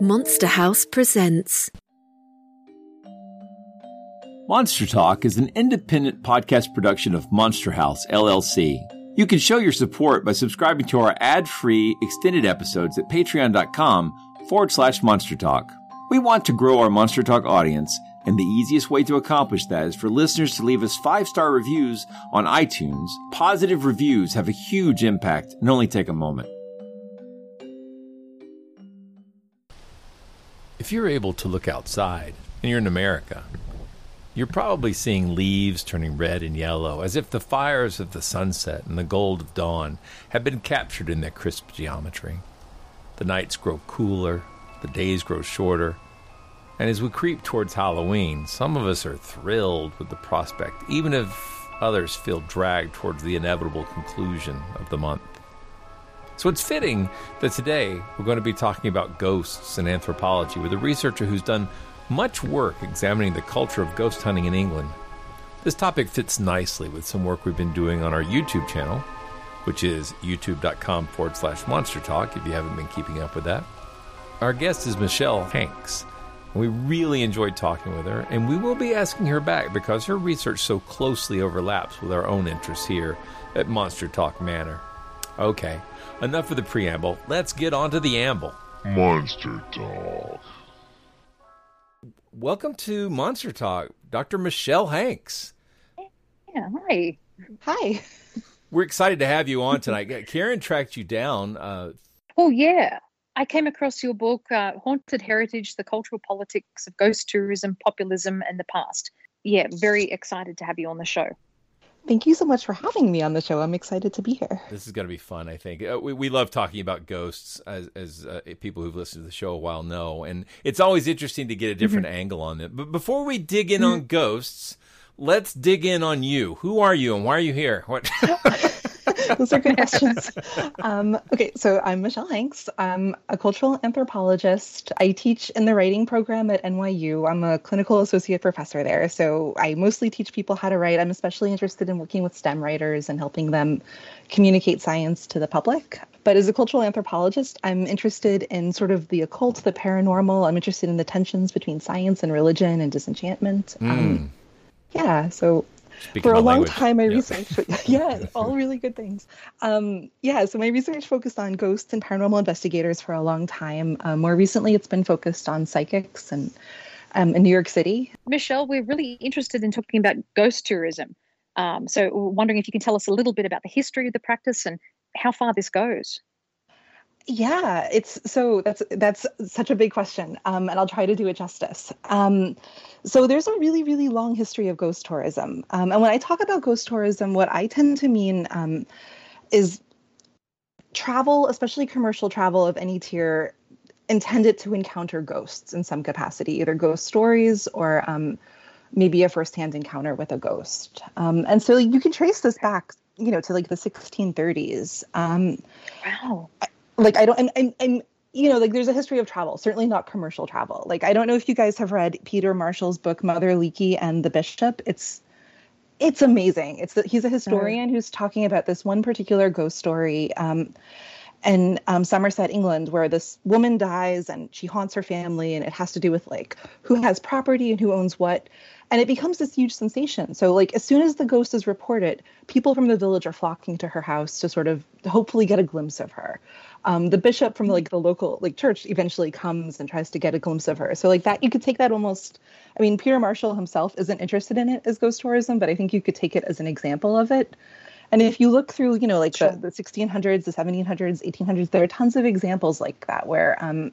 Monster House presents. Monster Talk is an independent podcast production of Monster House, LLC. You can show your support by subscribing to our ad free extended episodes at patreon.com forward slash monster talk. We want to grow our Monster Talk audience, and the easiest way to accomplish that is for listeners to leave us five star reviews on iTunes. Positive reviews have a huge impact and only take a moment. If you're able to look outside and you're in America, you're probably seeing leaves turning red and yellow as if the fires of the sunset and the gold of dawn have been captured in their crisp geometry. The nights grow cooler, the days grow shorter, and as we creep towards Halloween, some of us are thrilled with the prospect, even if others feel dragged towards the inevitable conclusion of the month. So it's fitting that today we're going to be talking about ghosts and anthropology with a researcher who's done much work examining the culture of ghost hunting in England. This topic fits nicely with some work we've been doing on our YouTube channel, which is youtube.com forward slash monster talk if you haven't been keeping up with that. Our guest is Michele Hanks. We really enjoyed talking with her, and we will be asking her back because her research so closely overlaps with our own interests here at Monster Talk Manor. Okay, enough of the preamble. Let's get on to the amble. Monster Talk. Welcome to Monster Talk, Dr. Michele Hanks. Yeah, hi. Hi. We're excited to have you on tonight. Karen tracked you down. Uh, oh, yeah. I came across your book, uh, Haunted Heritage The Cultural Politics of Ghost Tourism, Populism, and the Past. Yeah, very excited to have you on the show. Thank you so much for having me on the show. I'm excited to be here. This is going to be fun, I think. Uh, we, we love talking about ghosts, as, as uh, people who've listened to the show a while know. And it's always interesting to get a different mm-hmm. angle on it. But before we dig in mm-hmm. on ghosts, let's dig in on you. Who are you and why are you here? What? Those are good questions. Um, okay, so I'm Michele Hanks. I'm a cultural anthropologist. I teach in the writing program at NYU. I'm a clinical associate professor there. So I mostly teach people how to write. I'm especially interested in working with STEM writers and helping them communicate science to the public. But as a cultural anthropologist, I'm interested in sort of the occult, the paranormal. I'm interested in the tensions between science and religion and disenchantment. Mm. Um, yeah, so Speaking for a long language. time, I yeah. researched. yeah, all really good things. Um, yeah, so my research focused on ghosts and paranormal investigators for a long time. Um, more recently, it's been focused on psychics and um, in New York City. Michele, we're really interested in talking about ghost tourism. Um, so, wondering if you can tell us a little bit about the history of the practice and how far this goes. Yeah, it's so that's that's such a big question, um, and I'll try to do it justice. Um, so there's a really really long history of ghost tourism, um, and when I talk about ghost tourism, what I tend to mean um, is travel, especially commercial travel of any tier, intended to encounter ghosts in some capacity, either ghost stories or um, maybe a firsthand encounter with a ghost. Um, and so you can trace this back, you know, to like the 1630s. wow. Like I don't and, and and you know like there's a history of travel certainly not commercial travel like I don't know if you guys have read Peter Marshall's book Mother Leakey and the Bishop it's it's amazing it's that he's a historian who's talking about this one particular ghost story um, in um, Somerset, England, where this woman dies and she haunts her family, and it has to do with like who has property and who owns what. And it becomes this huge sensation. So, like, as soon as the ghost is reported, people from the village are flocking to her house to sort of hopefully get a glimpse of her. Um, the bishop from like the local like church eventually comes and tries to get a glimpse of her. So, like that, you could take that almost. I mean, Peter Marshall himself isn't interested in it as ghost tourism, but I think you could take it as an example of it. And if you look through, you know, like sure. the, the 1600s, the 1700s, 1800s, there are tons of examples like that where um,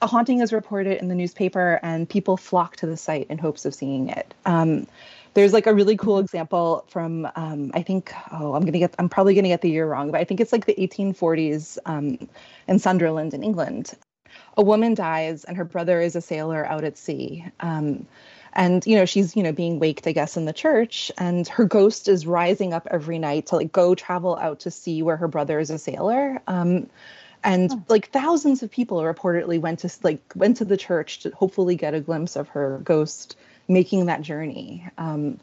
a haunting is reported in the newspaper and people flock to the site in hopes of seeing it. Um, there's like a really cool example from um, I think oh I'm gonna get I'm probably gonna get the year wrong, but I think it's like the 1840s um, in Sunderland in England. A woman dies and her brother is a sailor out at sea. Um, and you know she's you know being waked i guess in the church and her ghost is rising up every night to like go travel out to see where her brother is a sailor um, and oh. like thousands of people reportedly went to like went to the church to hopefully get a glimpse of her ghost making that journey. Um,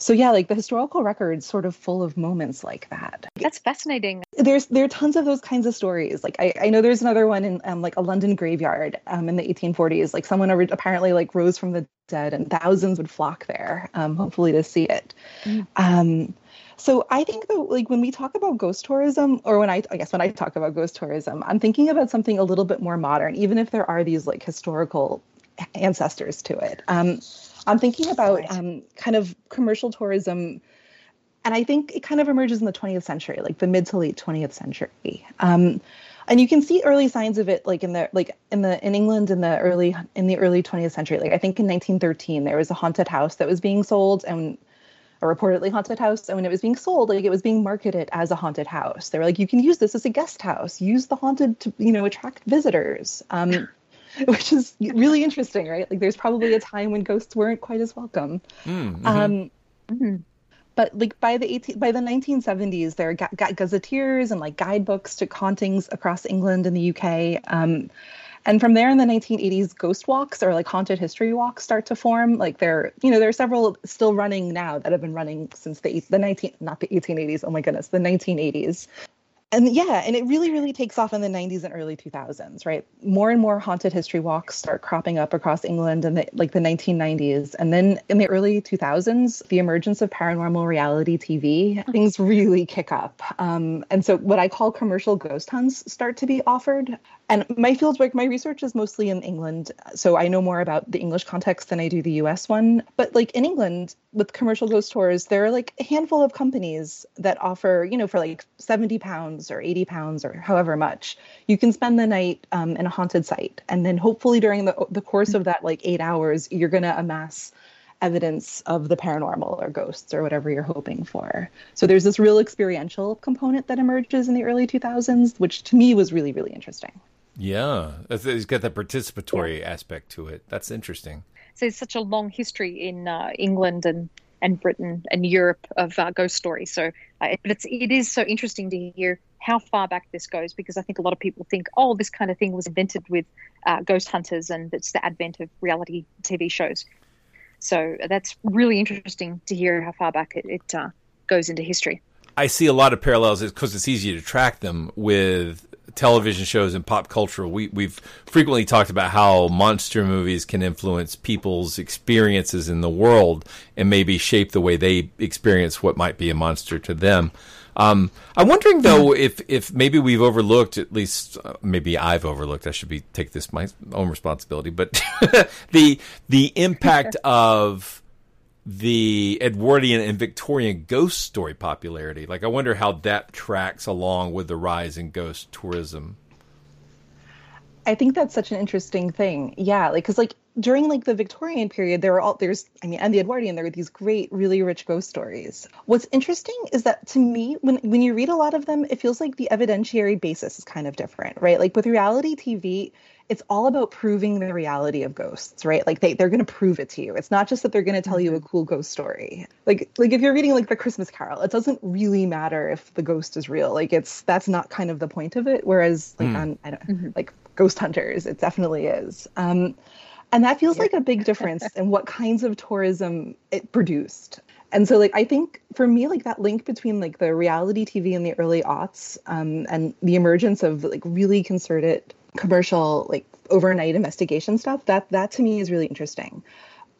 so yeah like the historical records sort of full of moments like that. That's fascinating. There's there are tons of those kinds of stories. Like i, I know there's another one in um, like a london graveyard um, in the 1840s like someone apparently like rose from the dead and thousands would flock there um, hopefully to see it. Mm. um, so I think that like when we talk about ghost tourism, or when I, I guess when I talk about ghost tourism, I'm thinking about something a little bit more modern, even if there are these like historical ancestors to it. Um, I'm thinking about um, kind of commercial tourism, and I think it kind of emerges in the 20th century, like the mid to late 20th century. Um, and you can see early signs of it, like in the like in the in England in the early in the early 20th century. Like I think in 1913 there was a haunted house that was being sold, and a reportedly haunted house. And when it was being sold, like it was being marketed as a haunted house. They were like, you can use this as a guest house. Use the haunted to you know attract visitors. Um, which is really interesting, right? Like there's probably a time when ghosts weren't quite as welcome. Mm-hmm. Um, mm-hmm. But like by the 18, by the 1970s, there got, got gazetteers and like guidebooks to hauntings across England and the UK. Um, and from there in the 1980s, ghost walks or like haunted history walks start to form. Like there, you know, there are several still running now that have been running since the the 19 not the 1880s. Oh my goodness, the 1980s and yeah, and it really, really takes off in the 90s and early 2000s, right? More and more haunted history walks start cropping up across England in the, like the 1990s. And then in the early 2000s, the emergence of paranormal reality TV, things really kick up. Um, and so what I call commercial ghost hunts start to be offered. And my field work, my research is mostly in England. So I know more about the English context than I do the US one. But like in England, with commercial ghost tours, there are like a handful of companies that offer, you know, for like 70 pounds or 80 pounds or however much, you can spend the night um, in a haunted site. And then hopefully during the, the course of that like eight hours, you're going to amass evidence of the paranormal or ghosts or whatever you're hoping for. So there's this real experiential component that emerges in the early 2000s, which to me was really, really interesting. Yeah, it's got that participatory yeah. aspect to it. That's interesting. So it's such a long history in uh, England and and Britain and Europe of uh, ghost stories. So, uh, but it's it is so interesting to hear how far back this goes because I think a lot of people think, oh, this kind of thing was invented with uh, ghost hunters and it's the advent of reality TV shows. So that's really interesting to hear how far back it, it uh, goes into history. I see a lot of parallels because it's easy to track them with television shows and pop culture, we, we've frequently talked about how monster movies can influence people's experiences in the world and maybe shape the way they experience what might be a monster to them. Um, I'm wondering though if if maybe we've overlooked at least uh, maybe I've overlooked. I should be take this my own responsibility, but the the impact of the Edwardian and Victorian ghost story popularity. Like, I wonder how that tracks along with the rise in ghost tourism. I think that's such an interesting thing. Yeah, like because like during like the Victorian period, there were all there's I mean, and the Edwardian, there were these great, really rich ghost stories. What's interesting is that to me, when when you read a lot of them, it feels like the evidentiary basis is kind of different, right? Like with reality TV, it's all about proving the reality of ghosts, right? Like they, they're going to prove it to you. It's not just that they're going to tell you a mm-hmm. cool ghost story. Like like if you're reading like the Christmas Carol, it doesn't really matter if the ghost is real. Like it's that's not kind of the point of it. Whereas like mm. on I don't mm-hmm. like Ghost Hunters, it definitely is. Um, and that feels like a big difference in what kinds of tourism it produced. and so like I think for me like that link between like the reality TV in the early aughts um, and the emergence of like really concerted commercial like overnight investigation stuff that that to me is really interesting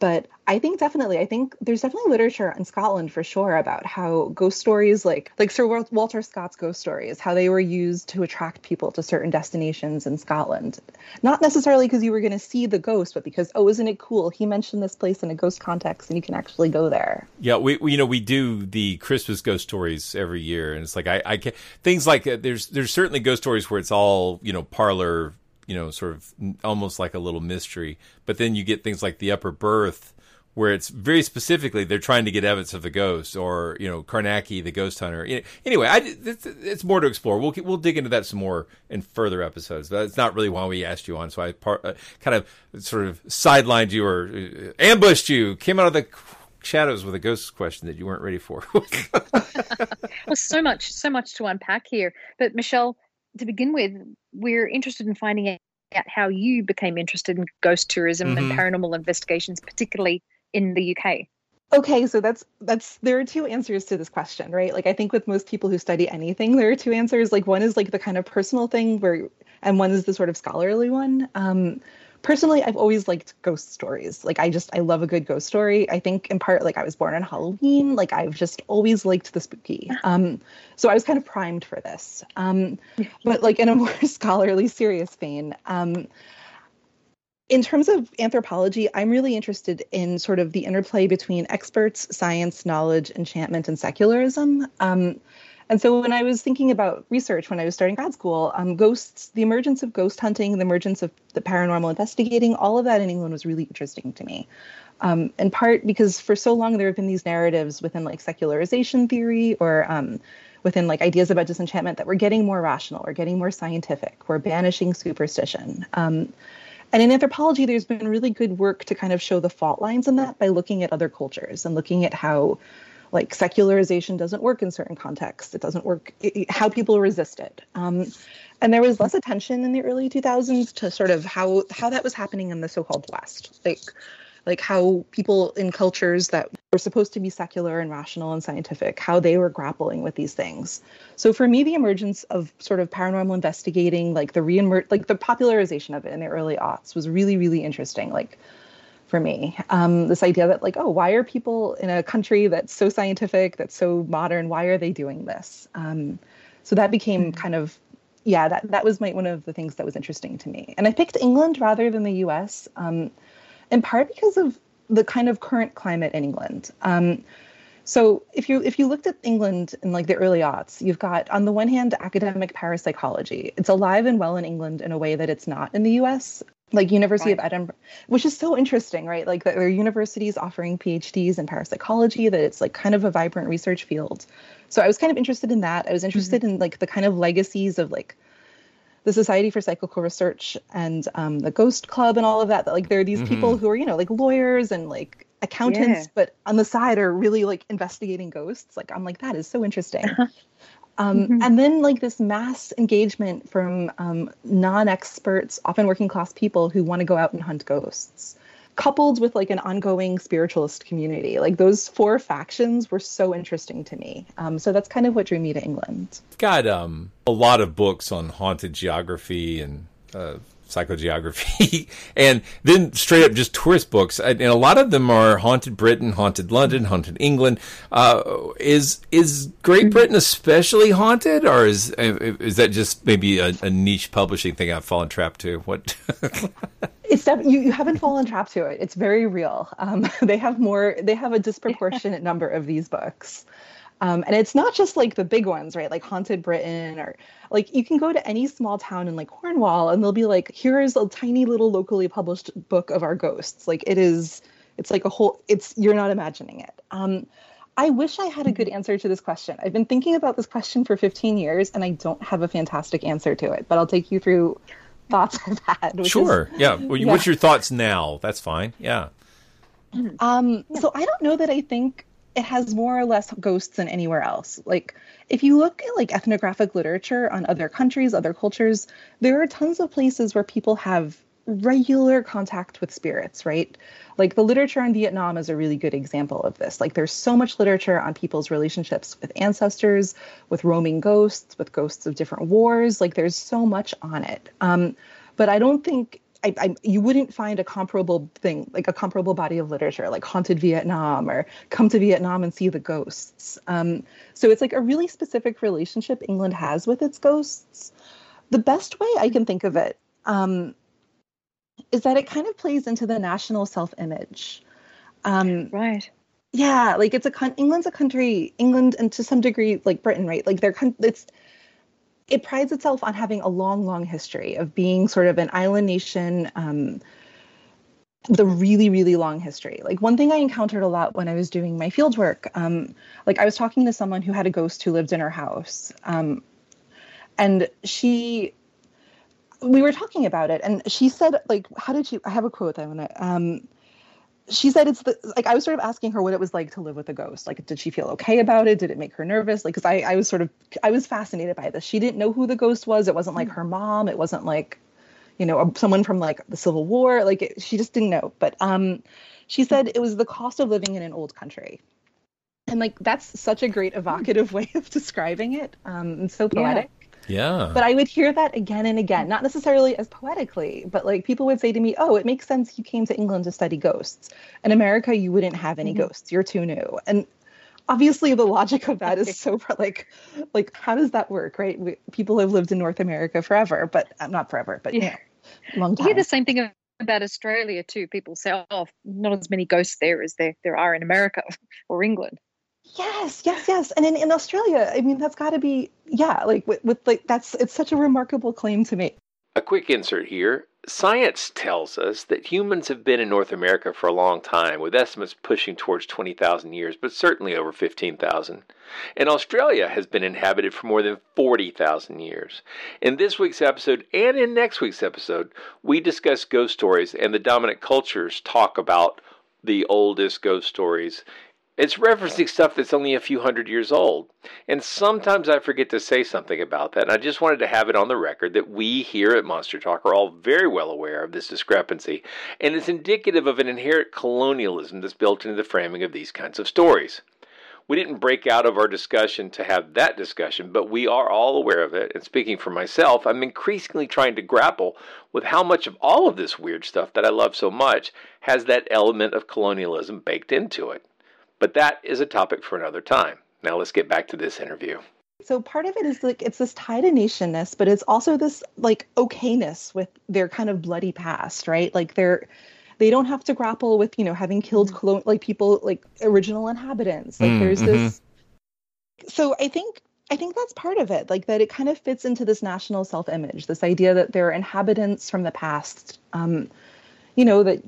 but I think definitely, I think there's definitely literature in Scotland for sure about how ghost stories, like like Sir Walter Scott's ghost stories, how they were used to attract people to certain destinations in Scotland. Not necessarily because you were going to see the ghost, but because oh, isn't it cool? He mentioned this place in a ghost context, and you can actually go there. Yeah, we, we you know we do the Christmas ghost stories every year, and it's like I I can, things like uh, there's there's certainly ghost stories where it's all you know parlor you know, sort of almost like a little mystery. But then you get things like the upper berth, where it's very specifically they're trying to get evidence of the ghost, or you know, Carnacki, the ghost hunter. Anyway, I, it's, it's, more to explore. We'll we'll dig into that some more in further episodes. But it's not really why we asked you on. So I part, uh, kind of sort of sidelined you or uh, ambushed you, came out of the shadows with a ghost question that you weren't ready for. well, so much, so much to unpack here. But Michele, to begin with, we're interested in finding out how you became interested in ghost tourism mm-hmm. and paranormal investigations, particularly in the UK. Okay, so that's that's there are two answers to this question, right? Like I think with most people who study anything, there are two answers. Like one is like the kind of personal thing where and one is the sort of scholarly one. Um personally i've always liked ghost stories. Like i just i love a good ghost story. I think in part like i was born on halloween. Like i've just always liked the spooky. Um so i was kind of primed for this. Um but like in a more scholarly serious vein um in terms of anthropology, I'm really interested in sort of the interplay between experts, science, knowledge, enchantment, and secularism. Um, and so when I was thinking about research when I was starting grad school, um, ghosts, the emergence of ghost hunting, the emergence of the paranormal investigating, all of that in England was really interesting to me. Um, in part because for so long there have been these narratives within like secularization theory or um, within like ideas about disenchantment that we're getting more rational, we're getting more scientific, we're banishing superstition. Um, and in anthropology, there's been really good work to kind of show the fault lines in that by looking at other cultures and looking at how like secularization doesn't work in certain contexts. It doesn't work it, how people resist it. Um, and there was less attention in the early 2000s to sort of how how that was happening in the so-called West, like like how people in cultures that were supposed to be secular and rational and scientific, how they were grappling with these things. So for me, the emergence of sort of paranormal investigating, like the reemer- like the popularization of it in the early aughts, was really really interesting. Like for me. Um, this idea that, like, oh, why are people in a country that's so scientific, that's so modern, why are they doing this? Um, so that became mm-hmm. kind of, yeah, that, that was my, one of the things that was interesting to me. And I picked England rather than the US, um, in part because of the kind of current climate in England. Um, so if you if you looked at England in like the early aughts, you've got on the one hand academic parapsychology. It's alive and well in England in a way that it's not in the U.S like University right. of Edinburgh, which is so interesting, right? Like that there are universities offering PhDs in parapsychology, that it's like kind of a vibrant research field. So I was kind of interested in that. I was interested mm-hmm. in like the kind of legacies of like the Society for Psychical Research and um, the Ghost Club and all of that. That like there are these mm-hmm. people who are you know like lawyers and like accountants, yeah. but on the side are really like investigating ghosts. Like I'm like that is so interesting. Um, mm-hmm. And then, like, this mass engagement from um, non experts, often working class people who want to go out and hunt ghosts, coupled with like an ongoing spiritualist community. Like, those four factions were so interesting to me. Um, so that's kind of what drew me to England. Got um, a lot of books on haunted geography and uh, psychogeography, and then straight up just tourist books. And a lot of them are haunted Britain, haunted London, haunted England. Uh, is is Great Britain especially haunted, or is is that just maybe a, a niche publishing thing I've fallen trapped to? What? it's def- you, you haven't fallen trap to it. It's very real. Um, they have more. They have a disproportionate number of these books. Um, and it's not just like the big ones, right? Like Haunted Britain, or like you can go to any small town in like Cornwall and they'll be like, here is a tiny little locally published book of our ghosts. Like it is, it's like a whole, it's, you're not imagining it. Um, I wish I had a good answer to this question. I've been thinking about this question for 15 years and I don't have a fantastic answer to it, but I'll take you through thoughts I've had. Sure. Is, yeah. Well, yeah. What's your thoughts now? That's fine. Yeah. Um, so I don't know that I think it has more or less ghosts than anywhere else. Like if you look at like ethnographic literature on other countries, other cultures, there are tons of places where people have regular contact with spirits, right? Like the literature in Vietnam is a really good example of this. Like there's so much literature on people's relationships with ancestors, with roaming ghosts, with ghosts of different wars. Like there's so much on it. Um, but I don't think I, I, you wouldn't find a comparable thing, like a comparable body of literature, like Haunted Vietnam or Come to Vietnam and See the Ghosts. Um, so it's like a really specific relationship England has with its ghosts. The best way I can think of it um, is that it kind of plays into the national self-image. Um, right. Yeah, like it's a England's a country, England and to some degree like Britain, right? Like they're it's it prides itself on having a long, long history of being sort of an island nation. Um, a really, really long history. Like one thing I encountered a lot when I was doing my field work, um, like I was talking to someone who had a ghost who lived in her house, um, and she, we were talking about it, and she said, like, how did she? I have a quote I want to. Um, she said it's the like I was sort of asking her what it was like to live with a ghost. Like, did she feel okay about it? Did it make her nervous? Like, because I I was sort of I was fascinated by this. She didn't know who the ghost was. It wasn't like hmm. her mom. It wasn't like, you know, someone from like the Civil War. Like, it, she just didn't know. But um, she said it was the cost of living in an old country. And like that's such a great evocative way of describing it. Um, and so poetic. Yeah. Yeah. But I would hear that again and again, not necessarily as poetically, but like people would say to me, "Oh, it makes sense you came to England to study ghosts. In America, you wouldn't have any mm-hmm. ghosts. You're too new." And obviously the logic of that is so like like how does that work, right? We, people have lived in North America forever, but uh, not forever, but yeah, you know, long time. You hear the same thing about Australia too. People say, "Oh, not as many ghosts there as there there are in America or England." Yes, yes, yes. And in, in Australia, I mean, that's got to be, yeah, like with, with like, that's, it's such a remarkable claim to make. A quick insert here. Science tells us that humans have been in North America for a long time, with estimates pushing towards 20,000 years, but certainly over 15,000. And Australia has been inhabited for more than 40,000 years. In this week's episode and in next week's episode, we discuss ghost stories and the dominant cultures talk about the oldest ghost stories it's referencing stuff that's only a few hundred years old. And sometimes I forget to say something about that. And I just wanted to have it on the record that we here at Monster Talk are all very well aware of this discrepancy. And it's indicative of an inherent colonialism that's built into the framing of these kinds of stories. We didn't break out of our discussion to have that discussion, but we are all aware of it. And speaking for myself, I'm increasingly trying to grapple with how much of all of this weird stuff that I love so much has that element of colonialism baked into it. But that is a topic for another time. Now let's get back to this interview. So part of it is like it's this tie to nationness, but it's also this like okayness with their kind of bloody past, right? Like they're they don't have to grapple with you know having killed mm. colon- like people like original inhabitants. Like mm, there's mm-hmm. this. So I think I think that's part of it, like that it kind of fits into this national self-image, this idea that there are inhabitants from the past, um, you know, that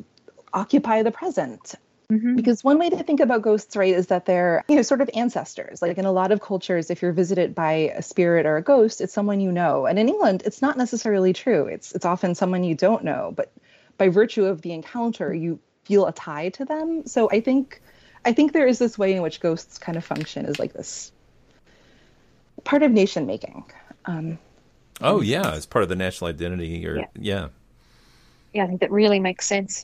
occupy the present Mm-hmm. Because one way to think about ghosts, right, is that they're, you know, sort of ancestors. Like in a lot of cultures, if you're visited by a spirit or a ghost, it's someone you know. And in England, it's not necessarily true. It's it's often someone you don't know, but by virtue of the encounter, you feel a tie to them. So I think I think there is this way in which ghosts kind of function as like this part of nation making. Um, oh yeah, it's part of the national identity, or yeah. yeah. Yeah, I think that really makes sense.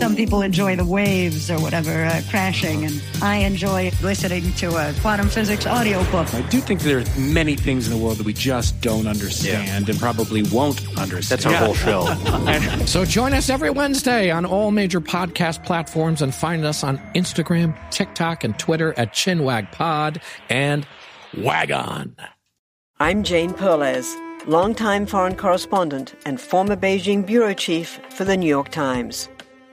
Some people enjoy the waves or whatever uh, crashing, and I enjoy listening to a quantum physics audiobook. I do think there are many things in the world that we just don't understand yeah. and probably won't understand. That's our yeah. whole show. so join us every Wednesday on all major podcast platforms and find us on Instagram, TikTok, and Twitter at ChinwagPod and Wagon. I'm Jane Perlez, longtime foreign correspondent and former Beijing bureau chief for the New York Times.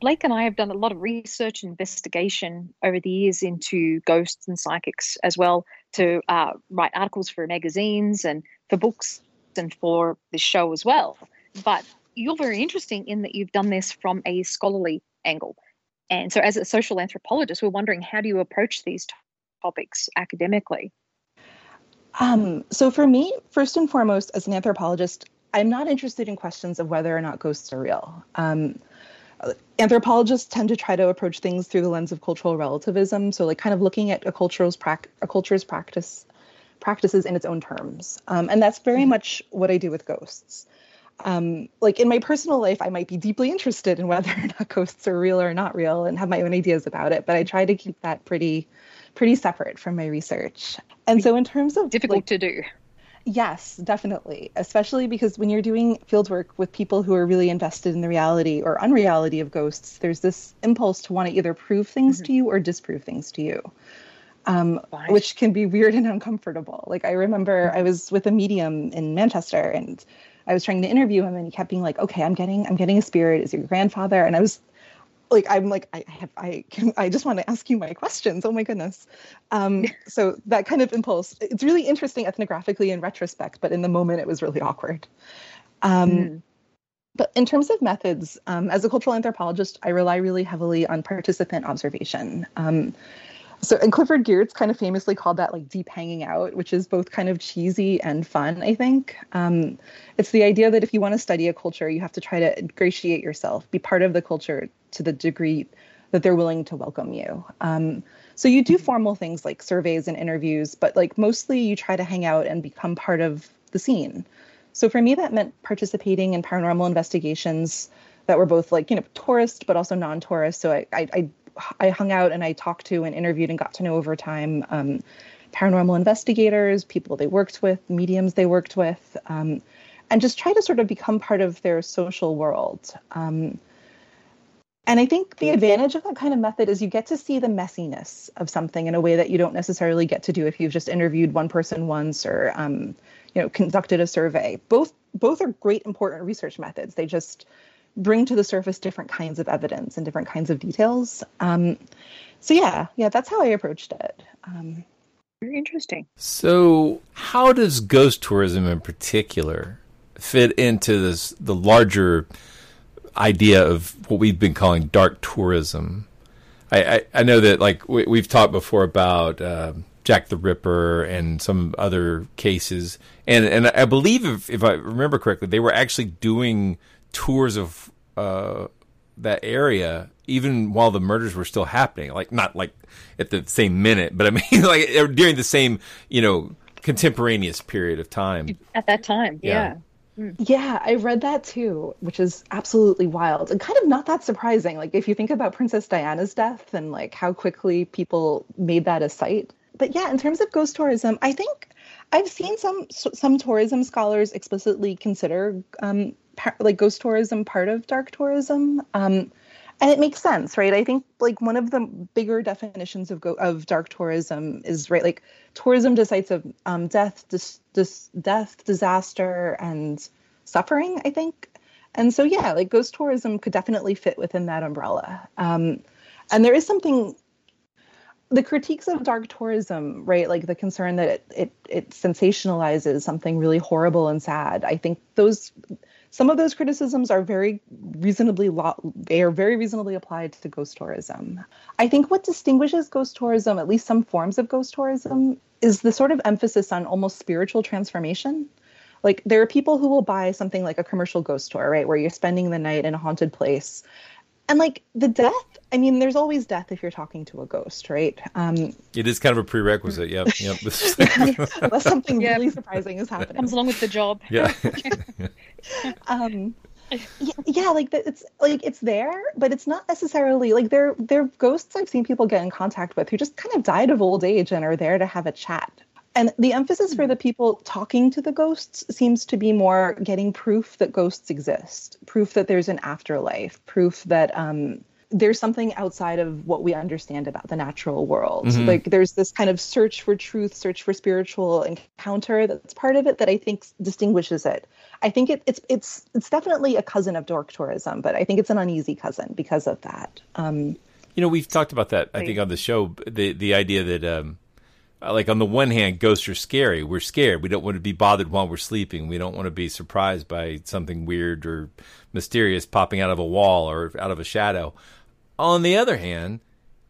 Blake and I have done a lot of research and investigation over the years into ghosts and psychics as well to uh, write articles for magazines and for books and for this show as well. But you're very interesting in that you've done this from a scholarly angle. And so, as a social anthropologist, we're wondering how do you approach these topics academically? Um, so, for me, first and foremost, as an anthropologist, I'm not interested in questions of whether or not ghosts are real. Um, anthropologists tend to try to approach things through the lens of cultural relativism. So, like, kind of looking at a culture's prac- a culture's practice practices in its own terms, um, and that's very mm-hmm. much what I do with ghosts. Um, like in my personal life, I might be deeply interested in whether or not ghosts are real or not real, and have my own ideas about it. But I try to keep that pretty, pretty separate from my research. And so, in terms of difficult like, to do, Yes, definitely. Especially because when you're doing fieldwork with people who are really invested in the reality or unreality of ghosts, there's this impulse to want to either prove things mm-hmm. to you or disprove things to you, um, which can be weird and uncomfortable. Like, I remember I was with a medium in Manchester and I was trying to interview him and he kept being like, okay, I'm getting, I'm getting a spirit. Is your grandfather? And I was like i'm like i have i can i just want to ask you my questions. Oh my goodness. Um, so that kind of impulse it's really interesting ethnographically in retrospect but in the moment it was really awkward. Um, mm. but in terms of methods um, as a cultural anthropologist i rely really heavily on participant observation. Um, so, and Clifford Geertz kind of famously called that like deep hanging out, which is both kind of cheesy and fun, I think. Um, it's the idea that if you want to study a culture, you have to try to ingratiate yourself, be part of the culture to the degree that they're willing to welcome you. Um, so you do formal things like surveys and interviews, but like mostly you try to hang out and become part of the scene. So for me, that meant participating in paranormal investigations that were both like you know tourist but also non-tourist. So I, I, I I hung out and I talked to and interviewed and got to know over time um, paranormal investigators, people they worked with, mediums they worked with, um, and just try to sort of become part of their social world. Um, and I think the advantage of that kind of method is you get to see the messiness of something in a way that you don't necessarily get to do if you've just interviewed one person once or um, you know conducted a survey. Both both are great important research methods. They just bring to the surface different kinds of evidence and different kinds of details. Um, so yeah, yeah, that's how I approached it. Um, Very interesting. So, how does ghost tourism in particular fit into this the larger idea of what we've been calling dark tourism? I, I, I know that like we, have talked before about uh, Jack the Ripper and some other cases, and and I believe if, if I remember correctly, they were actually doing tours of uh, that area even while the murders were still happening. Like not like at the same minute, but I mean like during the same you know contemporaneous period of time. At that time, yeah. yeah. Yeah, I read that too, which is absolutely wild and kind of not that surprising. Like if you think about Princess Diana's death and like how quickly people made that a site. But yeah, in terms of ghost tourism, I think I've seen some some tourism scholars explicitly consider um, like ghost tourism part of dark tourism. Um, and it makes sense, right? I think like one of the bigger definitions of go- of dark tourism is right, like tourism to sites of um, death, dis- dis- death, disaster, and suffering. I think, and so yeah, like ghost tourism could definitely fit within that umbrella. Um, and there is something the critiques of dark tourism, right? Like the concern that it, it it sensationalizes something really horrible and sad. I think those some of those criticisms are very reasonably lo- they are very reasonably applied to ghost tourism. I think what distinguishes ghost tourism, at least some forms of ghost tourism, is the sort of emphasis on almost spiritual transformation. Like there are people who will buy something like a commercial ghost tour, right, where you're spending the night in a haunted place, and like the death. I mean, there's always death if you're talking to a ghost, right? Um, it is kind of a prerequisite. Yep, yep. unless something yeah. really surprising is happening. Comes along with the job. Yeah. um, yeah, yeah, like it's like it's there, but it's not necessarily like they're they're ghosts I've seen people get in contact with who just kind of died of old age and are there to have a chat. And the emphasis for the people talking to the ghosts seems to be more getting proof that ghosts exist, proof that there's an afterlife, proof that um, there's something outside of what we understand about the natural world. Mm-hmm. Like there's this kind of search for truth, search for spiritual encounter that's part of it that I think distinguishes it. I think it, it's it's it's definitely a cousin of dark tourism, but I think it's an uneasy cousin because of that. Um, you know, we've talked about that. I think on the show, the the idea that um, like on the one hand, ghosts are scary. We're scared. We don't want to be bothered while we're sleeping. We don't want to be surprised by something weird or mysterious popping out of a wall or out of a shadow. On the other hand,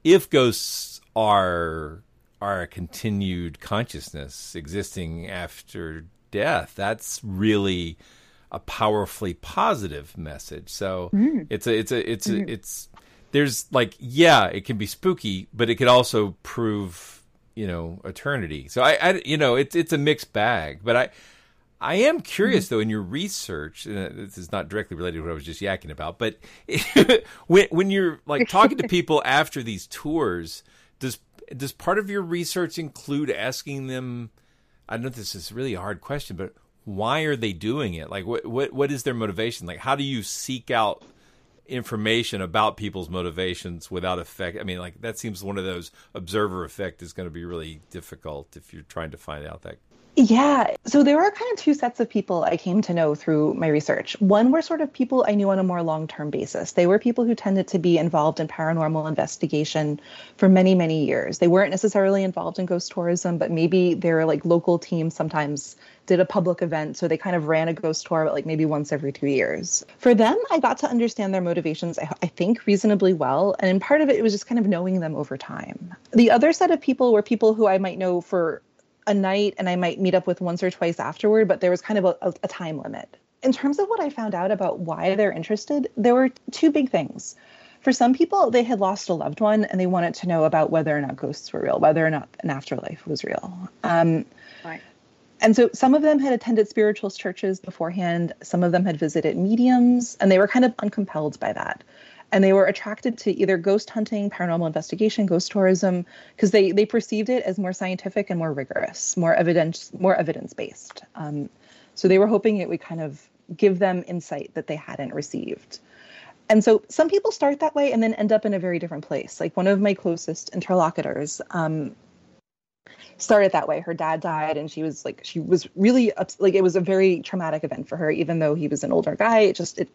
if ghosts are are a continued consciousness existing after death, that's really a powerfully positive message. So mm. it's a it's a it's a, it's there's like yeah, it can be spooky, but it could also prove you know eternity. So I, I you know it's it's a mixed bag, but I I am curious mm-hmm. though in your research. And this is not directly related to what I was just yakking about, but when when you're like talking to people after these tours, does does part of your research include asking them? I know this is really a hard question, but why are they doing it? Like, what what what is their motivation? Like, how do you seek out information about people's motivations without effect. I mean, like that seems one of those observer effect is going to be really difficult if you're trying to find out that. Yeah. So there were kind of two sets of people I came to know through my research. One were sort of people I knew on a more long term basis. They were people who tended to be involved in paranormal investigation for many, many years. They weren't necessarily involved in ghost tourism, but maybe their like local team sometimes did a public event. So they kind of ran a ghost tour, but like maybe once every two years. For them, I got to understand their motivations, I, I think, reasonably well. And in part of it, it was just kind of knowing them over time. The other set of people were people who I might know for a night and I might meet up with once or twice afterward, but there was kind of a, a, time limit. In terms of what I found out about why they're interested, there were two big things. For some people, they had lost a loved one and they wanted to know about whether or not ghosts were real, whether or not an afterlife was real. Um. And so some of them had attended spiritualist churches beforehand, some of them had visited mediums, and they were kind of uncompelled by that. And they were attracted to either ghost hunting, paranormal investigation, ghost tourism, because they, they perceived it as more scientific and more rigorous, more evidence more evidence based. Um, so they were hoping it would kind of give them insight that they hadn't received. And so some people start that way and then end up in a very different place. Like one of my closest interlocutors, um, started that way. Her dad died, and she was like, she was really up, like it was a very traumatic event for her. Even though he was an older guy, it just it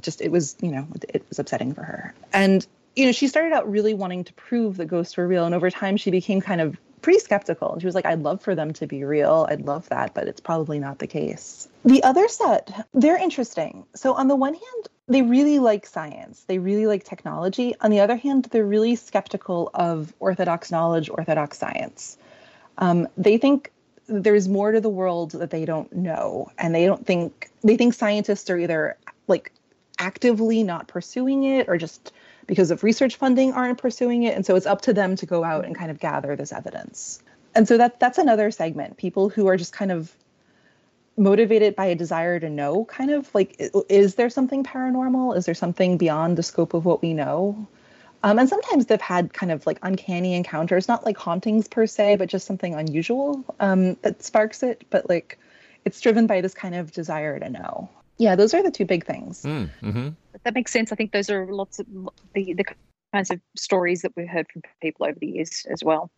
just it was you know it, it was upsetting for her. And you know she started out really wanting to prove that ghosts were real, and over time she became kind of pretty skeptical. And she was like, I'd love for them to be real. I'd love that, but it's probably not the case. The other set, they're interesting. So, on the one hand, they really like science, they really like technology. On the other hand, they're really skeptical of orthodox knowledge, orthodox science. Um, they think there's more to the world that they don't know, and they don't think they think scientists are either like actively not pursuing it or just because of research funding aren't pursuing it. And so it's up to them to go out and kind of gather this evidence. And so that that's another segment. People who are just kind of motivated by a desire to know kind of like is there something paranormal? Is there something beyond the scope of what we know um, and sometimes they've had kind of like uncanny encounters, not like hauntings per se, but just something unusual um, that sparks it. But like it's driven by this kind of desire to know. Yeah, those are the two big things. Mm, mm-hmm. That makes sense. I think those are lots of the, the kinds of stories that we've heard from people over the years as well.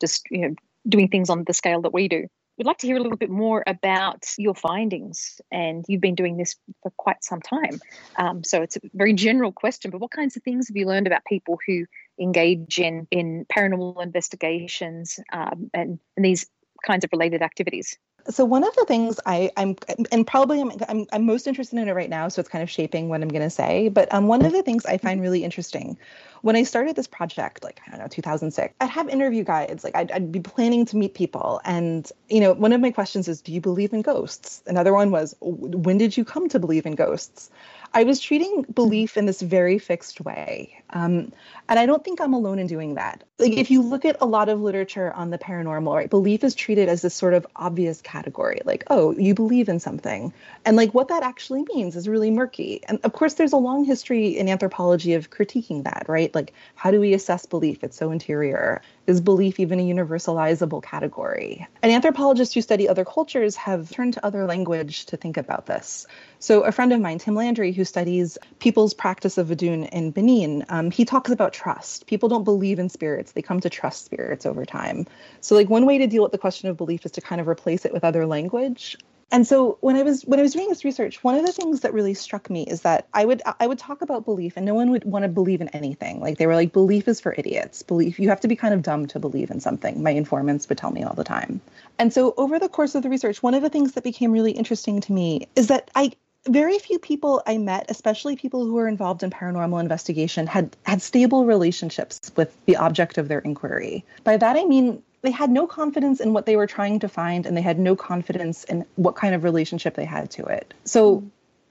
Just, you know, doing things on the scale that we do. We'd like to hear a little bit more about your findings, and you've been doing this for quite some time. Um, so it's a very general question, but what kinds of things have you learned about people who engage in in paranormal investigations um, and, and these kinds of related activities? So one of the things I, I'm and probably I'm, I'm, I'm most interested in it right now, so it's kind of shaping what I'm going to say. But um, one of the things I find really interesting when I started this project, like I don't know, 2006, I'd have interview guides. Like I'd, I'd be planning to meet people, and you know, one of my questions is, "Do you believe in ghosts?" Another one was, "When did you come to believe in ghosts?" I was treating belief in this very fixed way. Um, and I don't think I'm alone in doing that. Like, if you look at a lot of literature on the paranormal, right, belief is treated as this sort of obvious category, like, oh, you believe in something. And like what that actually means is really murky. And of course, there's a long history in anthropology of critiquing that, right? Like, how do we assess belief? It's so interior. Is belief even a universalizable category? And anthropologists who study other cultures have turned to other language to think about this. So, a friend of mine, Tim Landry, who studies people's practice of Vodun in Benin, um, Um, he talks about trust. People don't believe in spirits, they come to trust spirits over time. So, like, one way to deal with the question of belief is to kind of replace it with other language. And so when i was when i was doing this research one of the things that really struck me is that i would i would talk about belief and no one would want to believe in anything. Like they were like belief is for idiots. Belief you have to be kind of dumb to believe in something. My informants would tell me all the time. And so over the course of the research one of the things that became really interesting to me is that i very few people I met, especially people who were involved in paranormal investigation, had had stable relationships with the object of their inquiry. By that I mean they had no confidence in what they were trying to find and they had no confidence in what kind of relationship they had to it. So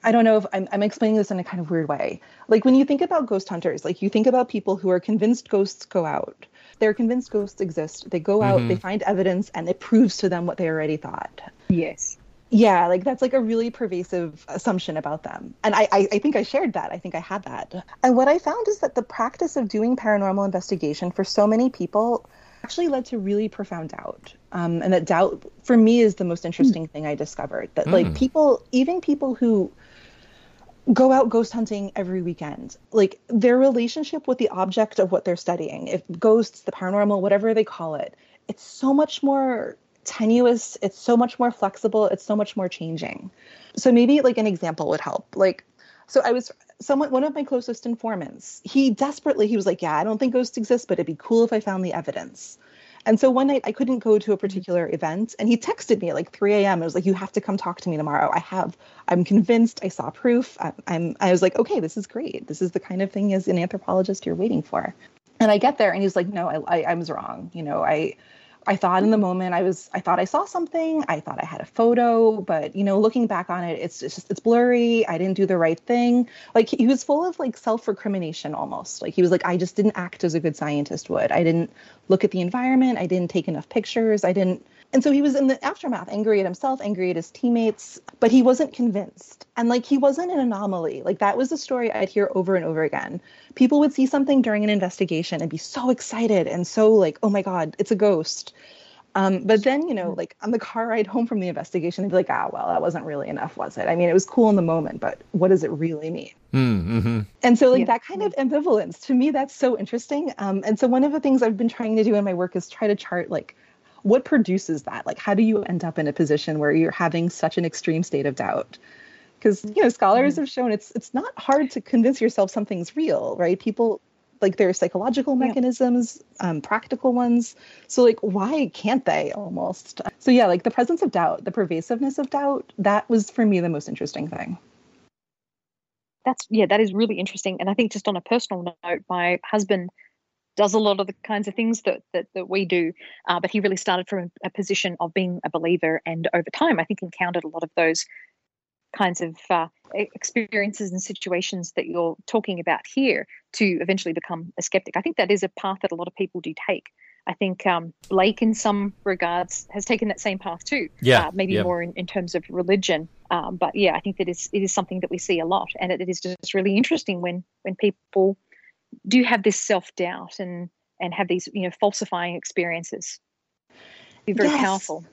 i don't know if I'm, I'm explaining this in a kind of weird way. Like when you think about ghost hunters like you think about people who are convinced ghosts go out. They're convinced ghosts exist. They go out mm-hmm. they find evidence and it proves to them what they already thought. Yes yeah like that's like a really pervasive assumption about them and I, I, I think i shared that i think i had that and what i found is that the practice of doing paranormal investigation for so many people actually led to really profound doubt. Um, and that doubt, for me, is the most interesting mm. thing I discovered. That, mm. like, hmm. people, even people who go out ghost hunting every weekend, like, their relationship with the object of what they're studying, if ghosts, the paranormal, whatever they call it, it's so much more tenuous, it's so much more flexible, it's so much more changing. So, maybe, like, an example would help. Like, so I was someone one of my closest informants he desperately he was like yeah i don't think ghosts exist but it'd be cool if i found the evidence and so one night i couldn't go to a mm-hmm. particular event and he texted me at like 3 a.m and was like you have to come talk to me tomorrow i have i'm convinced i saw proof I'm, I'm i was like okay this is great this is the kind of thing as an anthropologist you're waiting for and i get there and he's like no i, I, I was wrong you know i I thought in the moment I was I thought I saw something. I thought I had a photo, but you know, looking back on it, it's just it's blurry. I didn't do the right thing. Like he was full of like self-recrimination almost. Like he was like I just didn't act as a good scientist would. I didn't look at the environment. I didn't take enough pictures. I didn't and so he was in the aftermath, angry at himself, angry at his teammates, but he wasn't convinced. And like he wasn't an anomaly. Like that was the story I'd hear over and over again. People would see something during an investigation and be so excited and so like, oh my God, it's a ghost. Um, but then, you know, like on the car ride home from the investigation, they'd be like, ah, well, that wasn't really enough, was it? I mean, it was cool in the moment, but what does it really mean? Hmm, mm-hmm. And so, like, yeah. that kind of ambivalence, to me, that's so interesting. Um, and so, one of the things I've been trying to do in my work is try to chart, like, what produces that? Like how do you end up in a position where you're having such an extreme state of doubt? Because you know scholars mm-hmm. have shown it's it's not hard to convince yourself something's real right? People like there are psychological mechanisms yeah. um, practical ones. So like why can't they almost? So yeah like the presence of doubt the pervasiveness of doubt that was for me the most interesting thing. That's yeah that is really interesting. And i think just on a personal note my husband does a lot of the kinds of things that that, that we do. Uh, but he really started from a position of being a believer, and over time, I think encountered a lot of those kinds of uh, experiences and situations that you're talking about here to eventually become a skeptic. I think that is a path that a lot of people do take. I think um, Blake, in some regards, has taken that same path too. Yeah, uh, maybe yeah. more in, in terms of religion. Um, but yeah, I think that is it is something that we see a lot, and it, it is just really interesting when when people do have this self doubt and and have these you know falsifying experiences. Be very yes. powerful.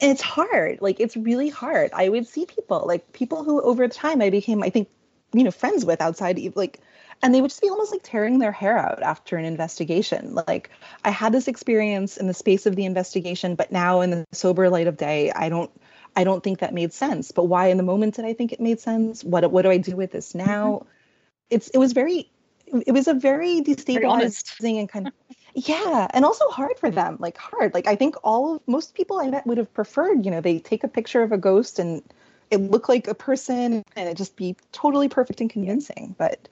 It's hard. Like it's really hard. I would see people like people who over time I became I think you know friends with outside like and they would just be almost like tearing their hair out after an investigation like i had this experience in the space of the investigation but now in the sober light of day i don't i don't think that made sense but why in the moment did i think it made sense what what do i do with this now mm-hmm. it's it was very it was a very destabilizing and kind of yeah and also hard for them like hard like i think all of most people i met would have preferred you know they take a picture of a ghost and it look like a person and it just be totally perfect and convincing but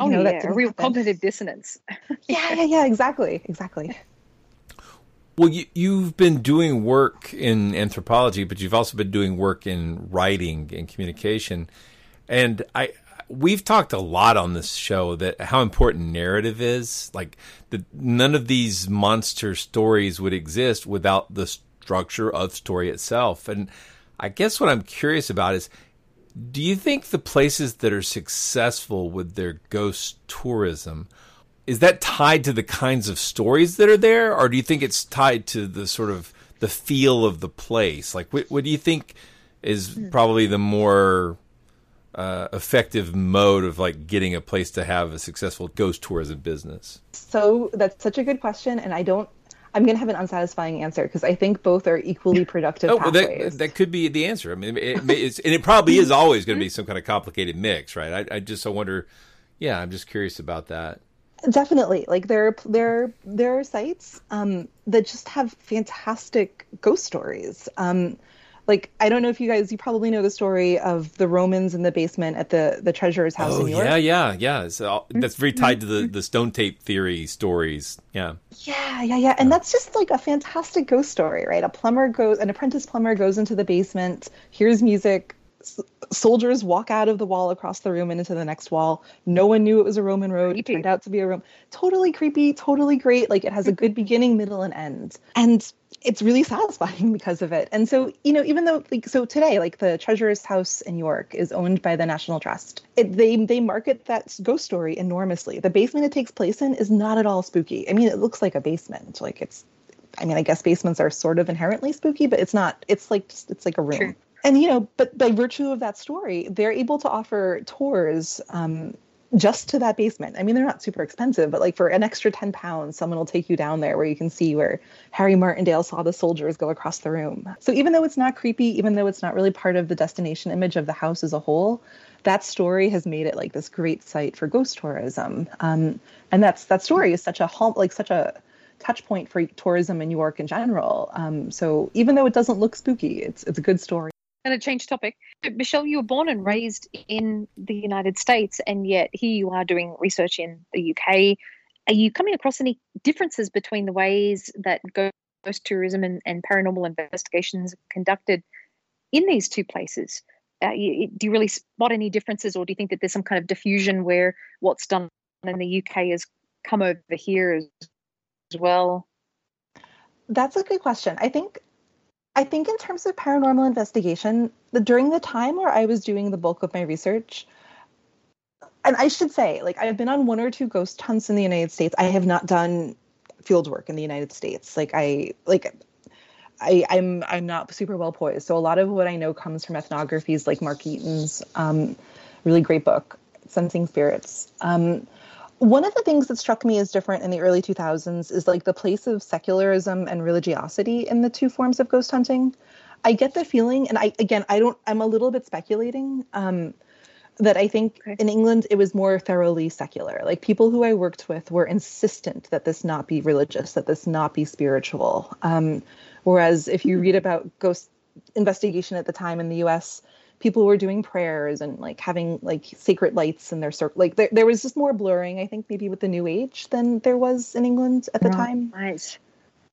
you oh know yeah, that a real happen. cognitive dissonance. yeah yeah yeah exactly exactly Well, you, you've been doing work in anthropology, but you've also been doing work in writing and communication. And I, we've talked a lot on this show that how important narrative is. Like that, none of these monster stories would exist without the structure of story itself. And I guess what I'm curious about is, do you think the places that are successful with their ghost tourism is that tied to the kinds of stories that are there or do you think it's tied to the sort of the feel of the place like what, what do you think is probably the more uh, effective mode of like getting a place to have a successful ghost tourism business? So that's such a good question and i don't i'm going to have an unsatisfying answer because i think both are equally productive oh well that, that could be the answer. I mean it, it's, and it probably is always going to be some kind of complicated mix right? I, I just I wonder yeah i'm just curious about that. Definitely. Like there, there, there are sites um, that just have fantastic ghost stories. Um, like I don't know if you guys, you probably know the story of the Romans in the basement at the the treasurer's house oh in New York. yeah yeah yeah so mm-hmm. that's very tied to the the stone tape theory stories yeah Yeah, yeah, yeah. And that's just like a fantastic ghost story, right? A plumber goes, an apprentice plumber goes into the basement, hears music, s- soldiers walk out of the wall across the room and into the next wall. No one knew it was a Roman road. It turned out to be a Rome. Totally creepy, totally great. Like it has a good beginning, middle, and end. And it's really satisfying because of it. And so, you know, even though like so today, like the Treasurer's House in York is owned by the National Trust. It, they they market that ghost story enormously. The basement it takes place in is not at all spooky. I mean, it looks like a basement. Like it's I mean, I guess basements are sort of inherently spooky, but it's not. It's like just, it's like a room. And you know, but by virtue of that story, they're able to offer tours um, just to that basement. I mean, they're not super expensive, but like for an extra ten pounds, someone will take you down there where you can see where Harry Martindale saw the soldiers go across the room. So even though it's not creepy, even though it's not really part of the destination image of the house as a whole, that story has made it like this great site for ghost tourism. Um, and that's that story is such a hall, like such a touch point for tourism in New York in general. Um, so even though it doesn't look spooky, it's it's a good story. And a change topic. Michele, you were born and raised in the United States, and yet here you are doing research in the UK. Are you coming across any differences between the ways that ghost tourism and, and paranormal investigations are conducted in these two places? Uh, you, do you really spot any differences, or do you think that there's some kind of diffusion where what's done in the UK has come over here as, as well? That's a good question. I think I think in terms of paranormal investigation, the, during the time where I was doing the bulk of my research, and I should say, like I've been on one or two ghost hunts in the United States. I have not done field work in the United States. Like I like I, I'm I'm not super well poised. So a lot of what I know comes from ethnographies like Marc Eaton's um, really great book, Sensing Spirits. Um, one of the things that struck me as different in the early 2000s is like the place of secularism and religiosity in the two forms of ghost hunting. I get the feeling, and I again I don't I'm a little bit speculating. Um, that I think in England it was more thoroughly secular. Like people who I worked with were insistent that this not be religious, that this not be spiritual. Um, whereas if you read about ghost investigation at the time in the U.S., people were doing prayers and like having like sacred lights in their circle. Like there, there was just more blurring, I think, maybe with the New Age than there was in England at the time. Right.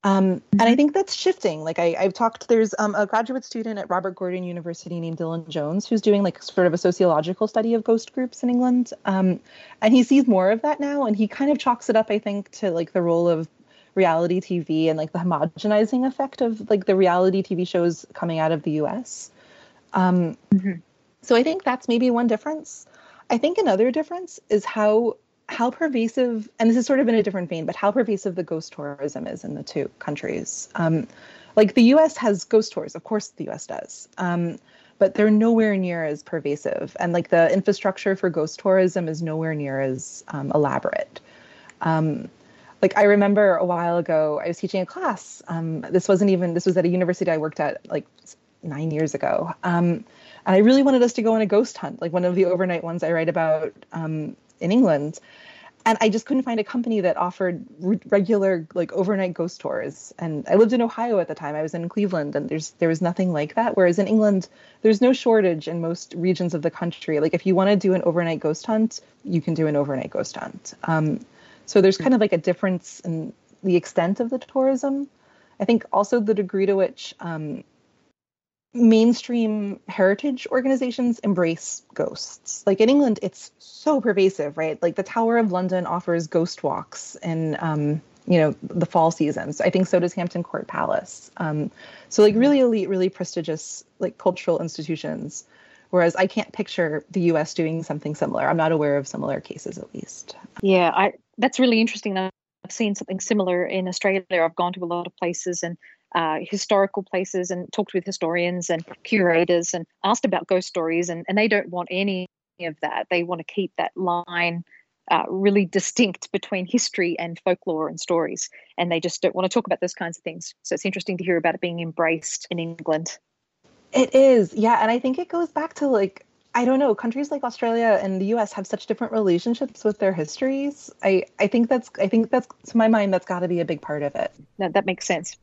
Um, and I think that's shifting. Like I, I've talked, there's um, a graduate student at Robert Gordon University named Dylan Jones who's doing like sort of a sociological study of ghost groups in England. Um, and he sees more of that now, and he kind of chalks it up, I think, to like the role of reality TV and like the homogenizing effect of like the reality TV shows coming out of the U.S. Um, So I think that's maybe one difference. I think another difference is how how pervasive, and this is sort of in a different vein, but how pervasive the ghost tourism is in the two countries. Um, like the U.S. has ghost tours, of course the U.S. does, um, but they're nowhere near as pervasive, and like the infrastructure for ghost tourism is nowhere near as um, elaborate. Um, like I remember a while ago, I was teaching a class. Um, this wasn't even this was at a university I worked at like nine years ago. Um, and I really wanted us to go on a ghost hunt, like one of the overnight ones I write about um, in England. and I just couldn't find a company that offered re- regular like overnight ghost tours. And I lived in Ohio at the time. I was in Cleveland, and there's there was nothing like that. Whereas in England, there's no shortage in most regions of the country. Like if you want to do an overnight ghost hunt, you can do an overnight ghost hunt. Um, so there's kind of like a difference in the extent of the tourism. I think also the degree to which um, mainstream heritage organizations embrace ghosts. Like in England, it's so pervasive, right? Like the Tower of London offers ghost walks in, um, you know, the fall seasons. I think so does Hampton Court Palace. Um, so like really elite, really prestigious like cultural institutions. Whereas I can't picture the U.S. doing something similar. I'm not aware of similar cases, at least. Yeah, I that's really interesting. I've seen something similar in Australia. I've gone to a lot of places and uh, historical places and talked with historians and curators and asked about ghost stories, and, and they don't want any of that. They want to keep that line uh, really distinct between history and folklore and stories, and they just don't want to talk about those kinds of things. So it's interesting to hear about it being embraced in England. It is, yeah, and I think it goes back to like I don't know, countries like Australia and the US have such different relationships with their histories. I, I think that's I think that's to my mind that's got to be a big part of it. No, that makes sense.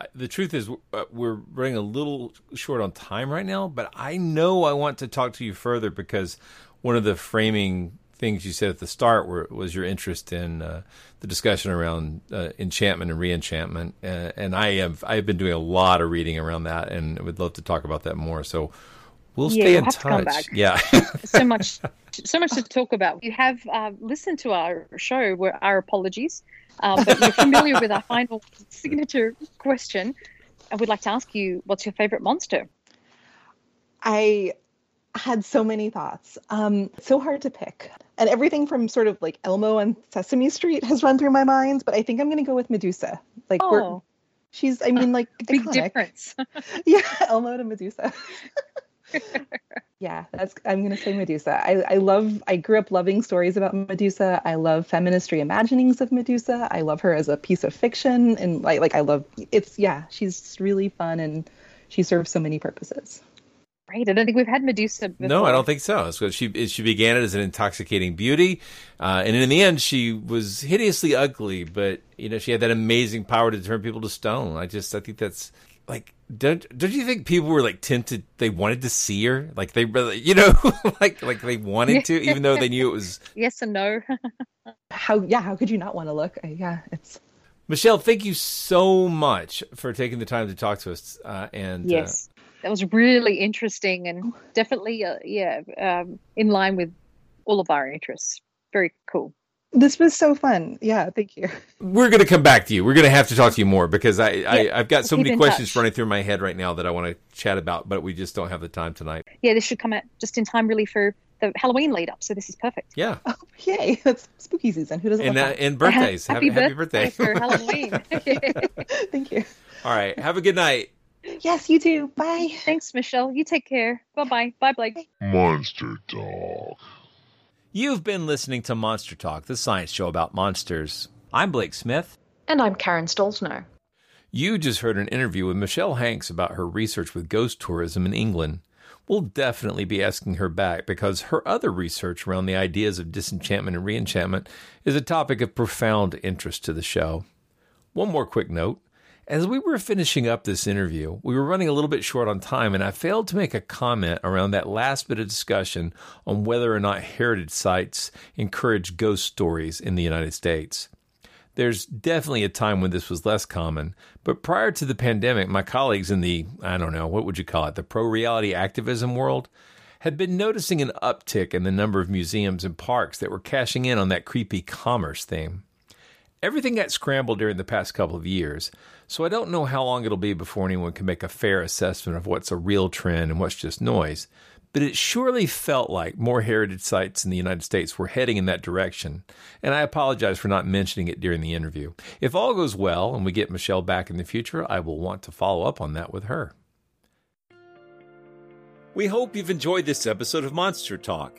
I, the truth is, uh, we're running a little short on time right now, but I know I want to talk to you further because one of the framing things you said at the start were, was your interest in uh, the discussion around uh, enchantment and reenchantment, uh, and I have I've been doing a lot of reading around that, and would love to talk about that more. So we'll yeah, stay in have touch. To. Yeah, so much, so much to talk about. You have uh, listened to our show. Where our apologies. Um, but you're familiar with our final signature question. I would like to ask you, what's your favorite monster? I had so many thoughts. Um, so hard to pick. And everything from sort of like Elmo and Sesame Street has run through my mind, but I think I'm going to go with Medusa. Like, oh. we're, she's, I mean, like, big iconic. difference. yeah, Elmo to Medusa. yeah, that's I'm gonna say Medusa. I, I love I grew up loving stories about Medusa. I love feminist reimaginings of Medusa. I love her as a piece of fiction and like like I love it's yeah, she's really fun and she serves so many purposes. Right. I don't think we've had Medusa before. No, I don't think so. So she she began it as an intoxicating beauty, uh, and in the end, she was hideously ugly. But you know, she had that amazing power to turn people to stone. I just I think that's like don't don't you think people were like tempted they wanted to see her? Like they really you know like like they wanted to even though they knew it was yes and no. How yeah how could you not want to look? I, yeah it's michele thank you so much for taking the time to talk to us uh, and yes uh, that was really interesting and definitely uh, yeah um, in line with all of our interests. Very cool this was so fun. Yeah, thank you. We're going to come back to you. We're going to have to talk to you more because I, Yeah, I I've got so many questions touch. running through my head right now that I want to chat about, but we just don't have the time tonight. yeah this should come out just in time really for the halloween lead up so this is perfect Yeah, Yay, that's spooky season. Who doesn't and uh, that? and birthdays. happy, happy, birthday! for halloween Thank you. All right, have a good night. Yes, you too. Bye. thanks michele you take care bye-bye bye blake Monster Talk. You've been listening to Monster Talk, the science show about monsters. I'm Blake Smith. And I'm Karen Stollznow. You just heard an interview with Michele Hanks about her research with ghost tourism in England. We'll definitely be asking her back because her other research around the ideas of disenchantment and reenchantment is a topic of profound interest to the show. One more quick note. As we were finishing up this interview, we were running a little bit short on time, and I failed to make a comment around that last bit of discussion on whether or not heritage sites encourage ghost stories in the United States. There's definitely a time when this was less common, but prior to the pandemic, my colleagues in the, I don't know, what would you call it, the pro reality activism world had been noticing an uptick in the number of museums and parks that were cashing in on that creepy commerce theme. Everything got scrambled during the past couple of years, so I don't know how long it'll be before anyone can make a fair assessment of what's a real trend and what's just noise. But it surely felt like more heritage sites in the United States were heading in that direction, and I apologize for not mentioning it during the interview. If all goes well and we get Michele back in the future, I will want to follow up on that with her. We hope you've enjoyed this episode of Monster Talk.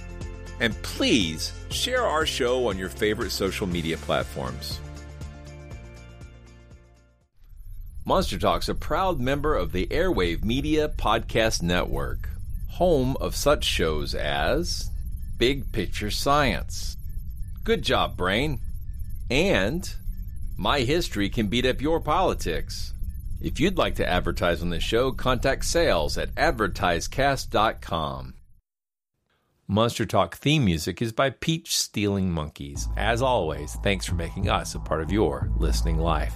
And please share our show on your favorite social media platforms. Monster Talk's a proud member of the Airwave Media Podcast Network, home of such shows as Big Picture Science. Good job, Brain. And My History Can Beat Up Your Politics. If you'd like to advertise on the show, contact sales at advertisecast.com. Monster Talk theme music is by Peach Stealing Monkeys. As always, thanks for making us a part of your listening life.